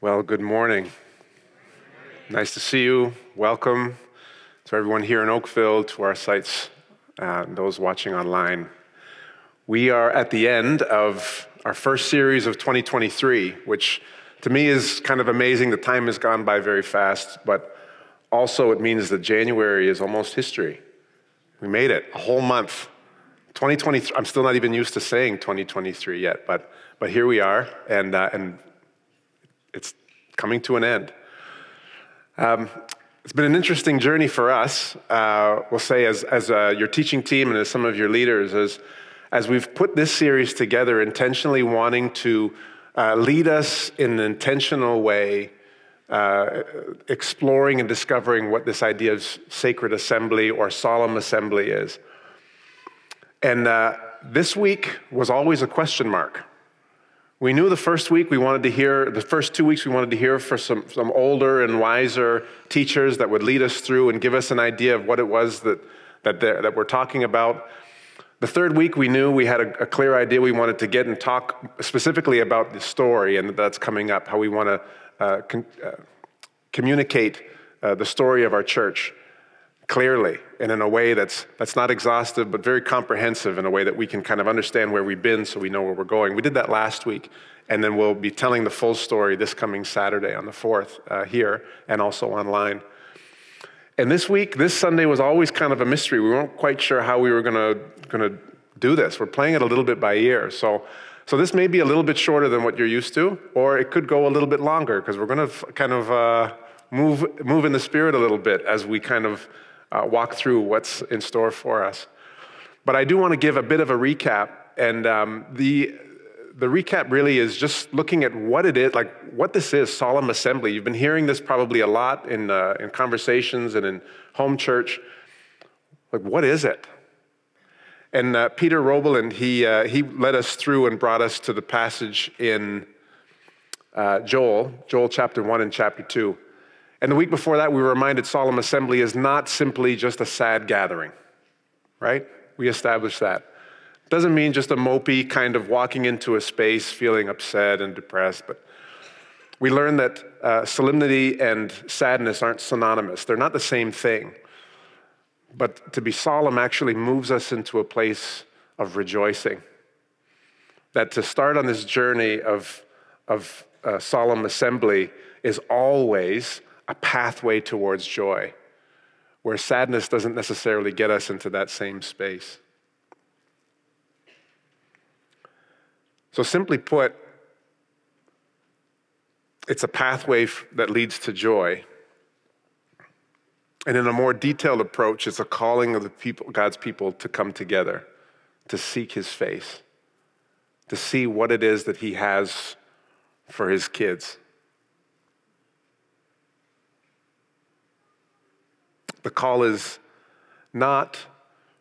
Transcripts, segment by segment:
Well, good morning. Nice to see you. Welcome to everyone here in Oakville, to our sites, uh, those watching online. We are at the end of our first series of 2023, which to me is kind of amazing. The time has gone by very fast, but also it means that January is almost history. We made it a whole month. 2023, I'm still not even used to saying 2023 yet, but, but here we are, and, uh, and it's coming to an end. Um, it's been an interesting journey for us, uh, we'll say, as, as uh, your teaching team and as some of your leaders, as, as we've put this series together, intentionally wanting to uh, lead us in an intentional way, uh, exploring and discovering what this idea of sacred assembly or solemn assembly is. And uh, this week was always a question mark. We knew the first week we wanted to hear, the first two weeks we wanted to hear for some, some older and wiser teachers that would lead us through and give us an idea of what it was that, that, that we're talking about. The third week we knew we had a, a, clear idea we wanted to get and talk specifically about the story and that's coming up, how we want to uh, con- uh, communicate uh, the story of our church clearly and in a way that's, that's not exhaustive but very comprehensive in a way that we can kind of understand where we've been so we know where we're going. We did that last week, and then we'll be telling the full story this coming Saturday on the 4th uh, here and also online. And this week, this Sunday was always kind of a mystery. We weren't quite sure how we were going to do this. We're playing it a little bit by ear. So, so this may be a little bit shorter than what you're used to, or it could go a little bit longer because we're going to kind of uh, move, move in the spirit a little bit as we kind of uh, walk through what's in store for us. But I do want to give a bit of a recap. And um, the, the recap really is just looking at what it is, like what this is, solemn assembly. You've been hearing this probably a lot in, uh, in conversations and in home church. Like, what is it? And uh, Peter Roebbelen, he, uh, he led us through and brought us to the passage in uh, Joel, Joel chapter 1 and chapter 2. And the week before that, we were reminded solemn assembly is not simply just a sad gathering, right? We established that. Doesn't mean just a mopey kind of walking into a space feeling upset and depressed, but we learned that uh, solemnity and sadness aren't synonymous. They're not the same thing. But to be solemn actually moves us into a place of rejoicing. That to start on this journey of, of uh, solemn assembly is always a pathway towards joy, where sadness doesn't necessarily get us into that same space. So, simply put, it's a pathway that leads to joy. And in a more detailed approach, it's a calling of the people, God's people to come together, to seek his face, to see what it is that he has for his kids. The call is not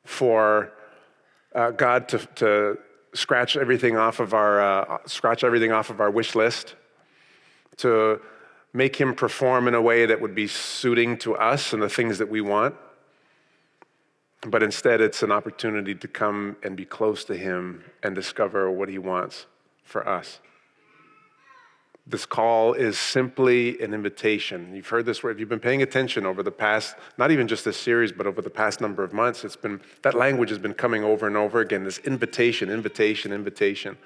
for uh, God to, to scratch everything off of our uh, scratch everything off of our wish list, to make him perform in a way that would be suiting to us and the things that we want. But instead, it's an opportunity to come and be close to him and discover what he wants for us. This call is simply an invitation. You've heard this word. If you've been paying attention over the past, not even just this series, but over the past number of months, it's been that language has been coming over and over again. This invitation, invitation, invitation.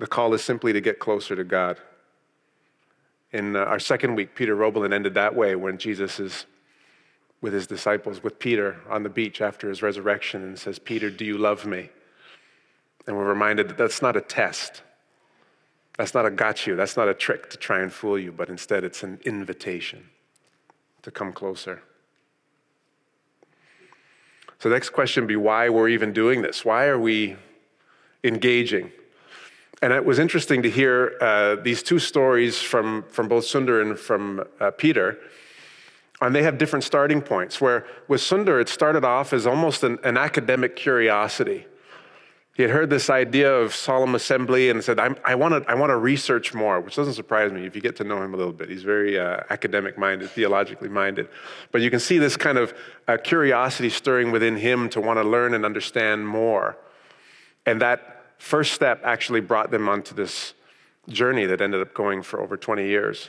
The call is simply to get closer to God. In uh, our second week, Peter Roebbelen ended that way when Jesus is with his disciples, with Peter on the beach after his resurrection, and says, Peter, do you love me? And we're reminded that that's not a test. That's not a got you. That's not a trick to try and fool you, but instead it's an invitation to come closer. So next question be why we're even doing this? Why are we engaging? And it was interesting to hear uh, these two stories from, from both Sundar and from uh, Peter. And they have different starting points. Where with Sundar, it started off as almost an, an academic curiosity. He had heard this idea of solemn assembly and said, I want to I wanna research more, which doesn't surprise me if you get to know him a little bit. He's very uh, academic minded, theologically minded. But you can see this kind of uh, curiosity stirring within him to want to learn and understand more. And that first step actually brought them onto this, journey that ended up going for over 20 years.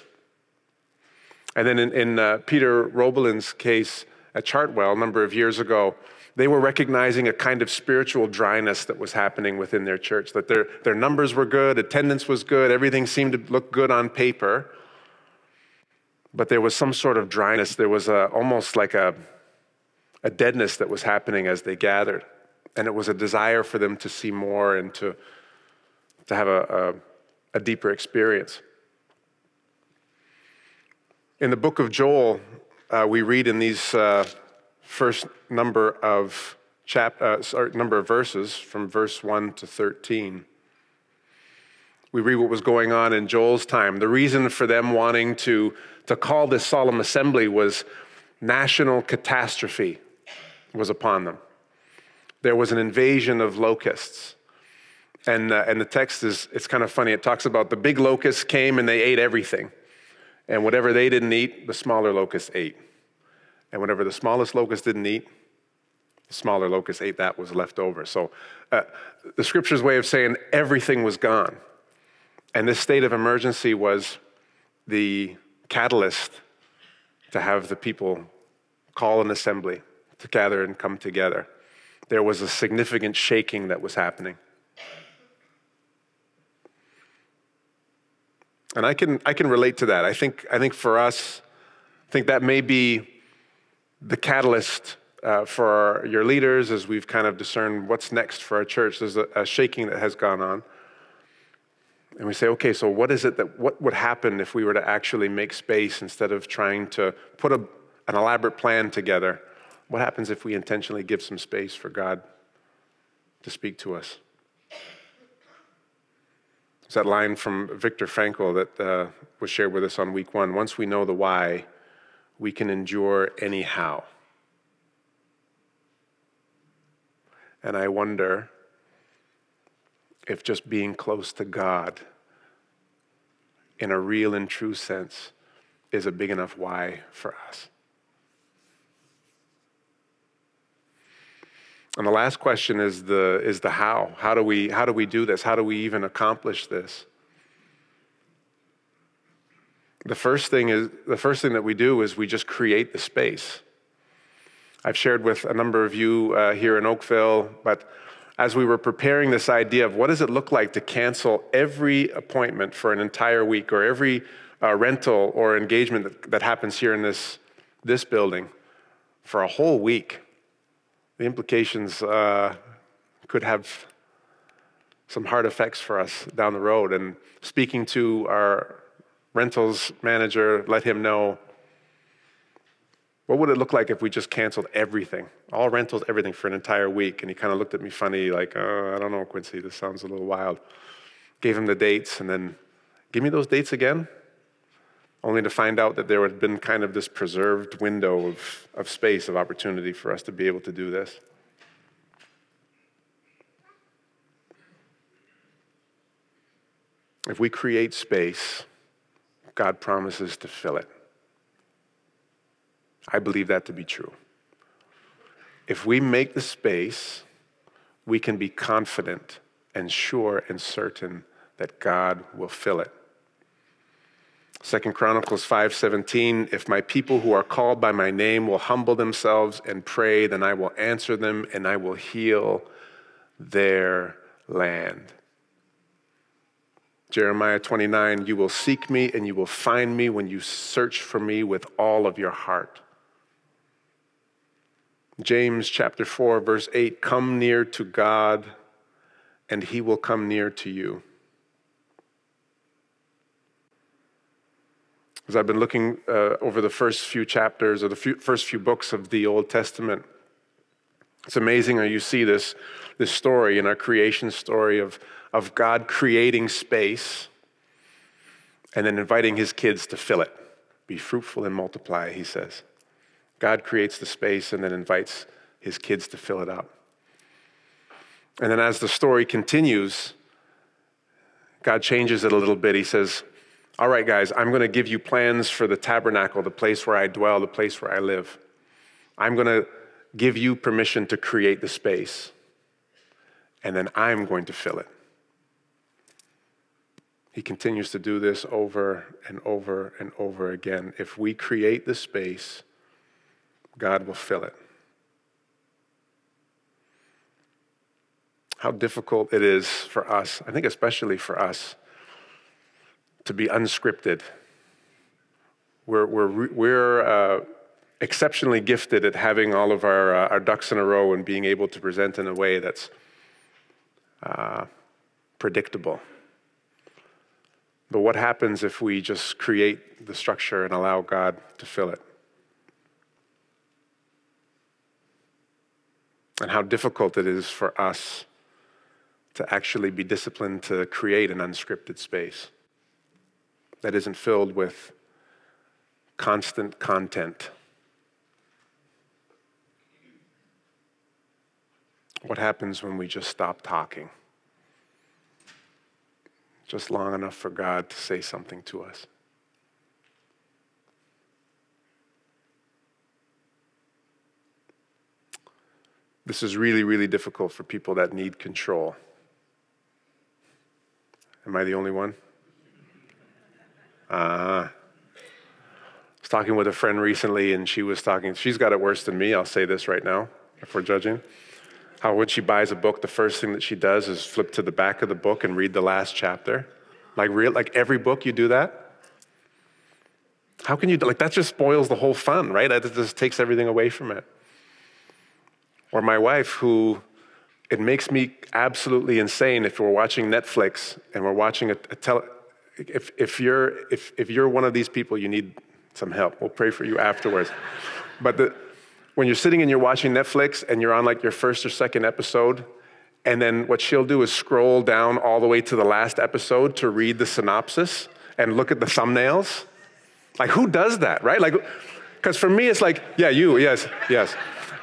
And then in, in uh, Peter Roebbelen's case at Chartwell a number of years ago, they were recognizing a kind of spiritual dryness that was happening within their church, that their, their numbers were good, attendance was good, everything seemed to look good on paper. But there was some sort of dryness. There was a, almost like a, a deadness that was happening as they gathered. And it was a desire for them to see more and to, to have a, a, a deeper experience. In the book of Joel, uh, we read in these uh, first number of chap- uh, sorry, number of verses from verse 1 to 13. We read what was going on in Joel's time. The reason for them wanting to, to call this solemn assembly was national catastrophe was upon them. There was an invasion of locusts. And, uh, and the text is, it's kind of funny. It talks about the big locusts came and they ate everything. And whatever they didn't eat, the smaller locusts ate. And whenever the smallest locust didn't eat, the smaller locust ate that was left over. So uh, the scripture's way of saying everything was gone. And this state of emergency was the catalyst to have the people call an assembly to gather and come together. There was a significant shaking that was happening. And I can, I can relate to that. I think, I think for us, I think that may be the catalyst uh, for your leaders as we've kind of discerned what's next for our church. There's a, a, shaking that has gone on. And we say, okay, so what is it that, what would happen if we were to actually make space instead of trying to put a, an elaborate plan together? What happens if we intentionally give some space for God to speak to us? It's that line from Viktor Frankl that uh, was shared with us on week one. Once we know the why, we can endure anyhow. And I wonder if just being close to God in a real and true sense is a big enough why for us. And the last question is the, is the how. How do, we, how do we do this? How do we even accomplish this? The first thing is the first thing that we do is we just create the space. I've shared with a number of you uh, here in Oakville, but as we were preparing this idea of what does it look like to cancel every appointment for an entire week or every uh, rental or engagement that, that happens here in this, this building for a whole week, the implications uh, could have some hard effects for us down the road. And speaking to our rentals manager, let him know what would it look like if we just canceled everything, all rentals, everything for an entire week? And he kind of looked at me funny, like, oh, I don't know, Quincy, this sounds a little wild. Gave him the dates, and then, give me those dates again? Only to find out that there had been kind of this preserved window of, of space, of opportunity for us to be able to do this. If we create space, God promises to fill it. I believe that to be true. If we make the space, we can be confident and sure and certain that God will fill it. Second Chronicles 5:17 If my people who are called by my name will humble themselves and pray then I will answer them and I will heal their land. Jeremiah 29, you will seek me and you will find me when you search for me with all of your heart. James chapter 4, verse 8, come near to God and he will come near to you. As I've been looking uh, over the first few chapters or the few, first few books of the Old Testament, it's amazing how you see this, this story in our creation story of of God creating space and then inviting his kids to fill it. Be fruitful and multiply, he says. God creates the space and then invites his kids to fill it up. And then as the story continues, God changes it a little bit. He says, All right, guys, I'm going to give you plans for the tabernacle, the place where I dwell, the place where I live. I'm going to give you permission to create the space, and then I'm going to fill it. He continues to do this over and over and over again. If we create the space, God will fill it. How difficult it is for us, I think, especially for us, to be unscripted. We're, we're, we're uh, exceptionally gifted at having all of our, uh, our ducks in a row and being able to present in a way that's uh, predictable. But what happens if we just create the structure and allow God to fill it? And how difficult it is for us to actually be disciplined to create an unscripted space that isn't filled with constant content. What happens when we just stop talking? Just long enough for God to say something to us. This is really, really difficult for people that need control. Am I the only one? Uh, I was talking with a friend recently, and she was talking, she's got it worse than me. I'll say this right now, if we're judging. How when she buys a book, the first thing that she does is flip to the back of the book and read the last chapter. Like real, like every book you do that. How can you like that? Just spoils the whole fun, right? That just takes everything away from it. Or my wife, who it makes me absolutely insane if we're watching Netflix and we're watching a, a tele. If, if, you're, if, if you're one of these people, you need some help. We'll pray for you afterwards. but the, when you're sitting and you're watching Netflix and you're on like your first or second episode, and then what she'll do is scroll down all the way to the last episode to read the synopsis and look at the thumbnails. Like, who does that, right? Like, because for me, it's like, yeah, you, yes, yes.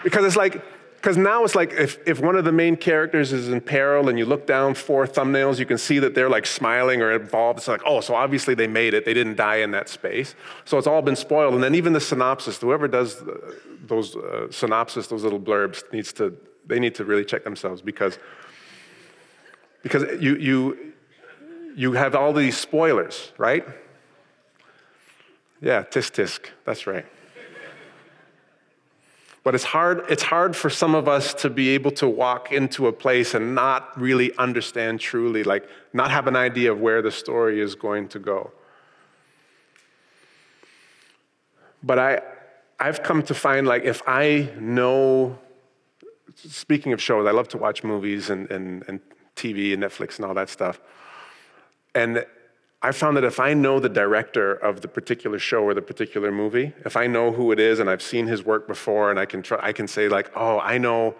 Because it's like, because now it's like if, if one of the main characters is in peril and you look down four thumbnails, you can see that they're like smiling or involved. It's like, oh, so obviously they made it. They didn't die in that space. So it's all been spoiled. And then even the synopsis, whoever does those uh, synopsis, those little blurbs, needs to, they need to really check themselves because, because you, you, you have all these spoilers, right? Yeah, tisk tisk, that's right. But it's hard, it's hard for some of us to be able to walk into a place and not really understand truly, like not have an idea of where the story is going to go. But I, I've come to find like if I know, speaking of shows, I love to watch movies and, and, and TV and Netflix and all that stuff. And I found that if I know the director of the particular show or the particular movie, if I know who it is and I've seen his work before and I can, tr- I can say, like, oh, I know,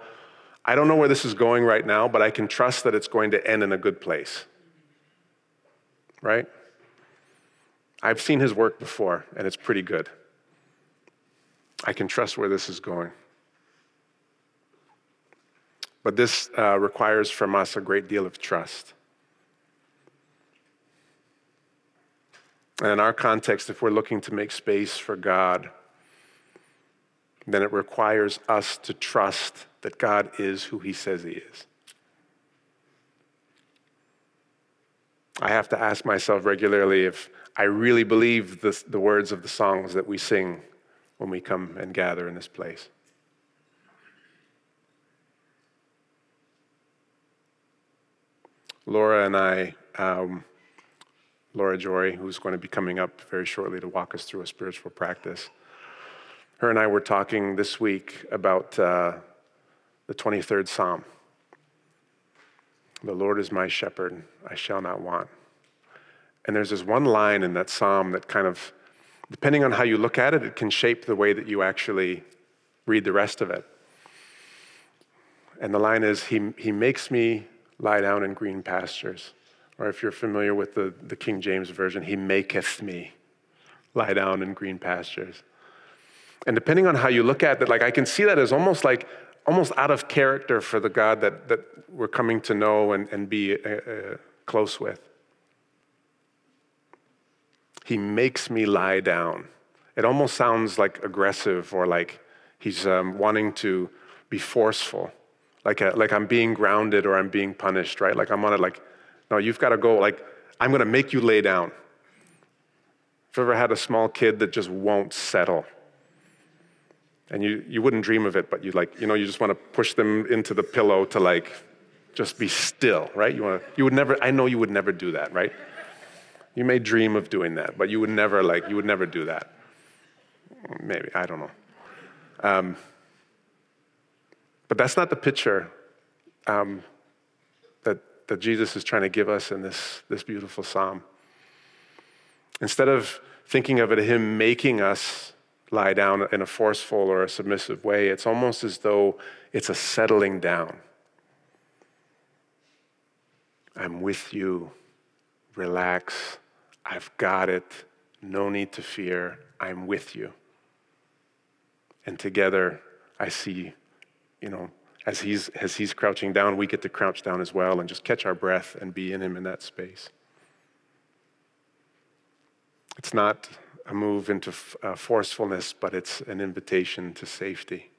I don't know where this is going right now, but I can trust that it's going to end in a good place. Right? I've seen his work before and it's pretty good. I can trust where this is going. But this uh, requires from us a great deal of trust. And in our context, if we're looking to make space for God, then it requires us to trust that God is who He says He is. I have to ask myself regularly if I really believe the, the words of the songs that we sing when we come and gather in this place. Laura and I. Um, Laura Jory, who's going to be coming up very shortly to walk us through a spiritual practice. Her and I were talking this week about uh, the 23rd Psalm. The Lord is my shepherd, I shall not want. And there's this one line in that psalm that kind of, depending on how you look at it, it can shape the way that you actually read the rest of it. And the line is, He, he makes me lie down in green pastures. Or if you're familiar with the, the King James Version, He maketh me lie down in green pastures. And depending on how you look at it, like I can see that as almost like almost out of character for the God that, that we're coming to know and, and be uh, uh, close with. He makes me lie down. It almost sounds like aggressive or like he's um, wanting to be forceful, like, a, like I'm being grounded or I'm being punished, right? Like I'm on it, like no, you've got to go, like, I'm going to make you lay down. Have you ever had a small kid that just won't settle? And you, you wouldn't dream of it, but you like, you know, you just want to push them into the pillow to like just be still, right? You want to, you would never, I know you would never do that, right? You may dream of doing that, but you would never like, you would never do that. Maybe, I don't know. Um, but that's not the picture um, that, Jesus is trying to give us in this, this beautiful psalm. Instead of thinking of it, Him making us lie down in a forceful or a submissive way, it's almost as though it's a settling down. I'm with you. Relax. I've got it. No need to fear. I'm with you. And together, I see, you know, as he's, as he's crouching down, we get to crouch down as well and just catch our breath and be in him in that space. It's not a move into uh, forcefulness, but it's an invitation to safety.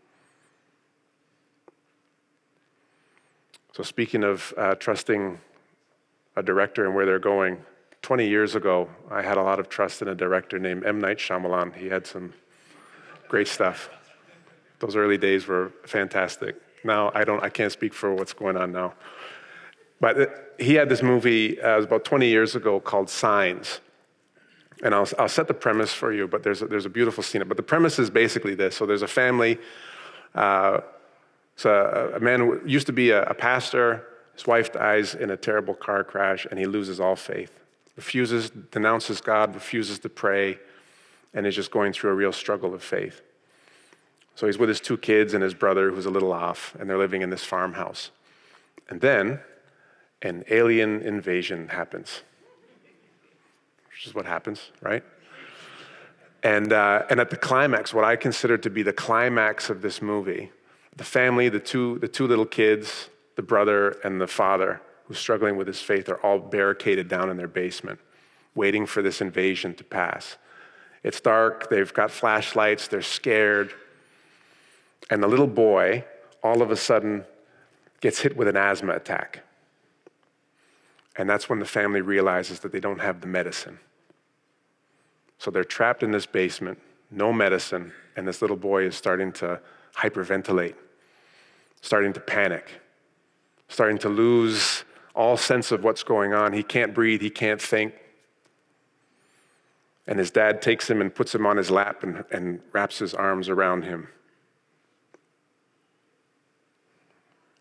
So, speaking of uh, trusting a director and where they're going, 20 years ago, I had a lot of trust in a director named M. Night Shyamalan. He had some great stuff. Those early days were fantastic. Now I don't, I can't speak for what's going on now. But it, he had this movie uh, about 20 years ago called Signs. And I'll, I'll set the premise for you, but there's a, there's a beautiful scene. But the premise is basically this. So there's a family. Uh, so a, a man who used to be a, a pastor. His wife dies in a terrible car crash, and he loses all faith. Refuses, denounces God, refuses to pray, and is just going through a real struggle of faith. So he's with his two kids and his brother, who's a little off, and they're living in this farmhouse. And then an alien invasion happens, which is what happens, right? And, uh, and at the climax, what I consider to be the climax of this movie, the family, the two, the two little kids, the brother and the father, who's struggling with his faith, are all barricaded down in their basement, waiting for this invasion to pass. It's dark, they've got flashlights, they're scared. And the little boy, all of a sudden, gets hit with an asthma attack. And that's when the family realizes that they don't have the medicine. So they're trapped in this basement, no medicine, and this little boy is starting to hyperventilate, starting to panic, starting to lose all sense of what's going on. He can't breathe, he can't think. And his dad takes him and puts him on his lap and, and wraps his arms around him.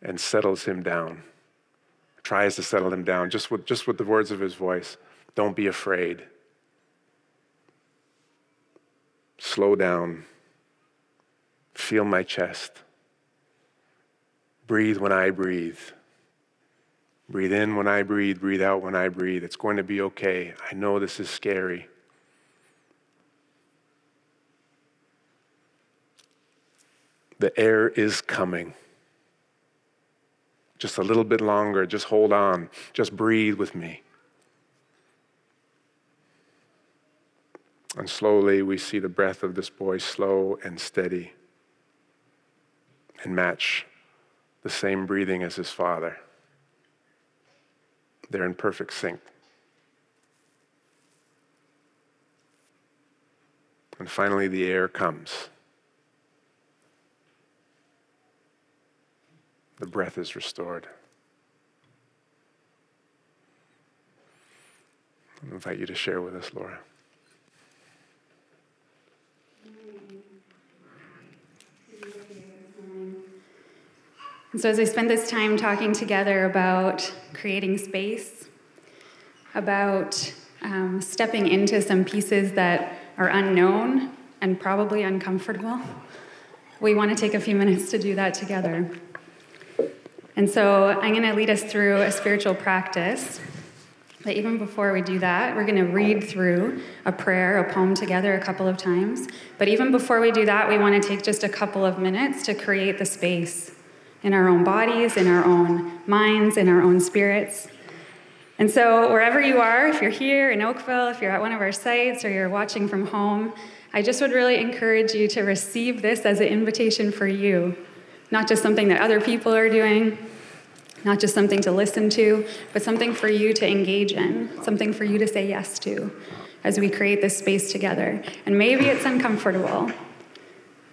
And settles him down. Tries to settle him down just with, just with the words of his voice. Don't be afraid. Slow down. Feel my chest. Breathe when I breathe. Breathe in when I breathe, breathe out when I breathe. It's going to be okay. I know this is scary. The air is coming. Just a little bit longer. Just hold on. Just breathe with me. And slowly we see the breath of this boy slow and steady and match the same breathing as his father. They're in perfect sync. And finally, the air comes. The breath is restored. I invite you to share with us, Laura. And so, as I spend this time talking together about creating space, about um, stepping into some pieces that are unknown and probably uncomfortable, we want to take a few minutes to do that together. And so I'm going to lead us through a spiritual practice. But even before we do that, we're going to read through a prayer, a poem together a couple of times. But even before we do that, we want to take just a couple of minutes to create the space in our own bodies, in our own minds, in our own spirits. And so, wherever you are, if you're here in Oakville, if you're at one of our sites, or you're watching from home, I just would really encourage you to receive this as an invitation for you not just something that other people are doing, not just something to listen to, but something for you to engage in, something for you to say yes to as we create this space together. And maybe it's uncomfortable,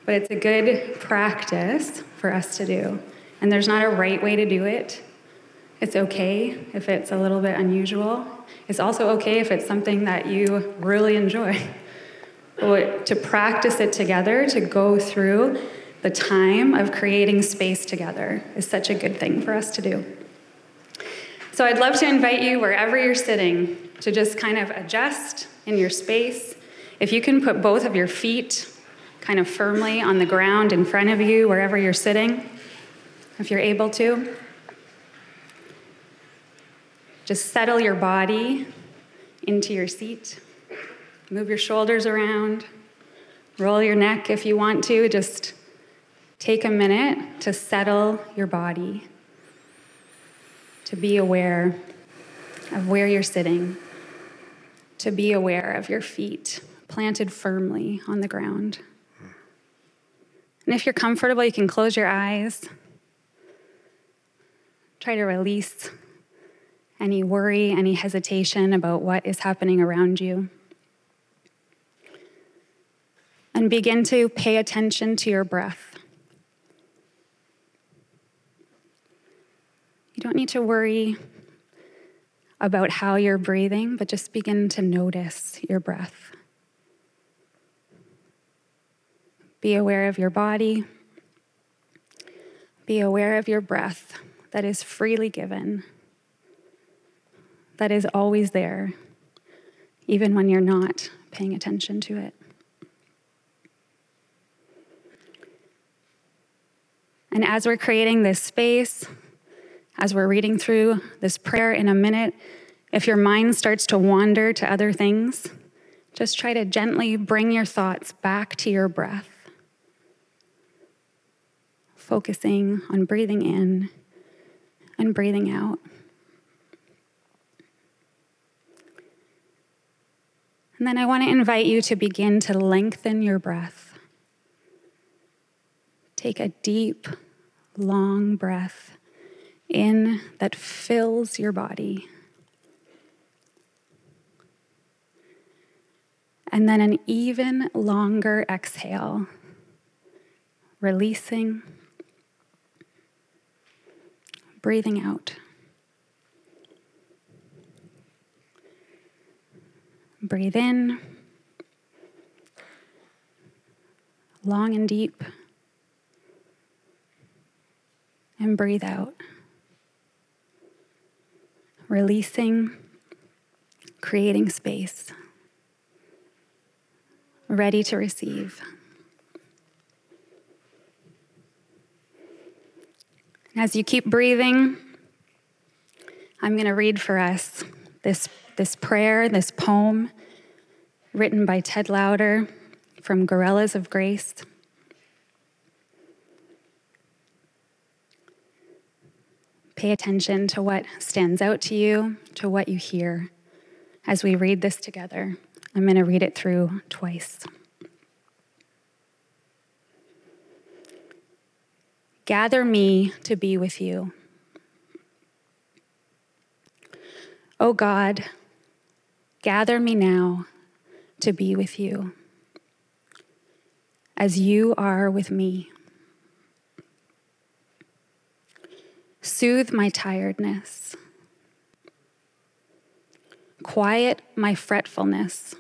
but it's a good practice for us to do. And there's not a right way to do it. It's okay if it's a little bit unusual. It's also okay if it's something that you really enjoy. But to practice it together, to go through the time of creating space together is such a good thing for us to do. So I'd love to invite you, wherever you're sitting, to just kind of adjust in your space. If you can put both of your feet kind of firmly on the ground in front of you, wherever you're sitting, if you're able to. Just settle your body into your seat. Move your shoulders around. Roll your neck if you want to. Just Take a minute to settle your body, to be aware of where you're sitting, to be aware of your feet planted firmly on the ground. And if you're comfortable, you can close your eyes. Try to release any worry, any hesitation about what is happening around you. And begin to pay attention to your breath. You don't need to worry about how you're breathing, but just begin to notice your breath. Be aware of your body. Be aware of your breath that is freely given, that is always there, even when you're not paying attention to it. And as we're creating this space, as we're reading through this prayer in a minute, if your mind starts to wander to other things, just try to gently bring your thoughts back to your breath, focusing on breathing in and breathing out. And then I want to invite you to begin to lengthen your breath. Take a deep, long breath in that fills your body. And then an even longer exhale, releasing, breathing out. Breathe in, long and deep, and breathe out releasing, creating space, ready to receive. As you keep breathing, I'm going to read for us this, this prayer, this poem written by Ted Loder from Guerrillas of Grace. Pay attention to what stands out to you, to what you hear. As we read this together, I'm going to read it through twice. Gather me to be with you. O oh God, gather me now to be with you, as you are with me. Soothe my tiredness. Quiet my fretfulness.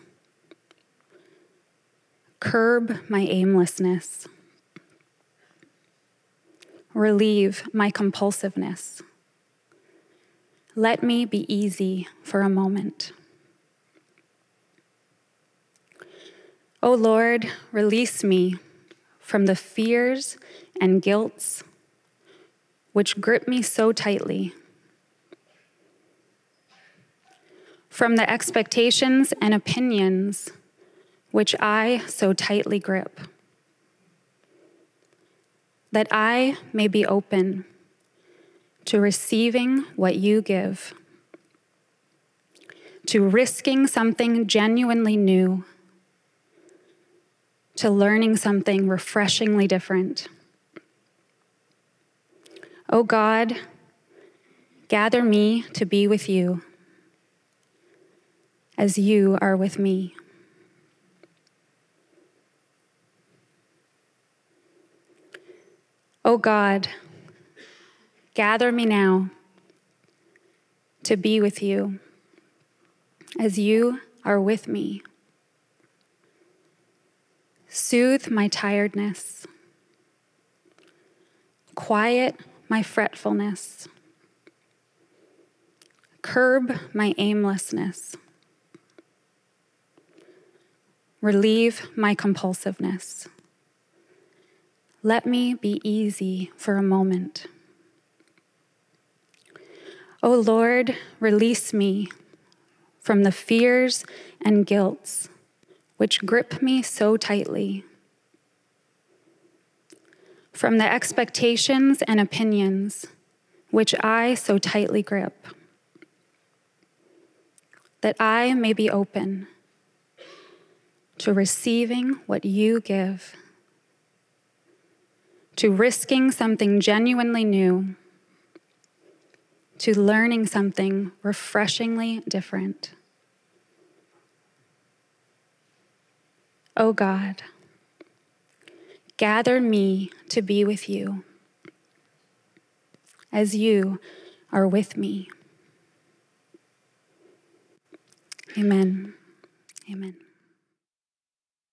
Curb my aimlessness. Relieve my compulsiveness. Let me be easy for a moment. O oh Lord, release me from the fears and guilts which grip me so tightly. From the expectations and opinions which I so tightly grip. That I may be open to receiving what you give, to risking something genuinely new, to learning something refreshingly different. O oh God, Gather me to be with you as you are with me. O oh God, gather me now to be with you as you are with me. Soothe my tiredness, quiet my fretfulness, curb my aimlessness, relieve my compulsiveness. Let me be easy for a moment. O oh Lord, release me from the fears and guilts which grip me so tightly, from the expectations and opinions which I so tightly grip, that I may be open to receiving what you give, to risking something genuinely new to learning something refreshingly different. Oh God, gather me to be with you as you are with me. Amen. Amen.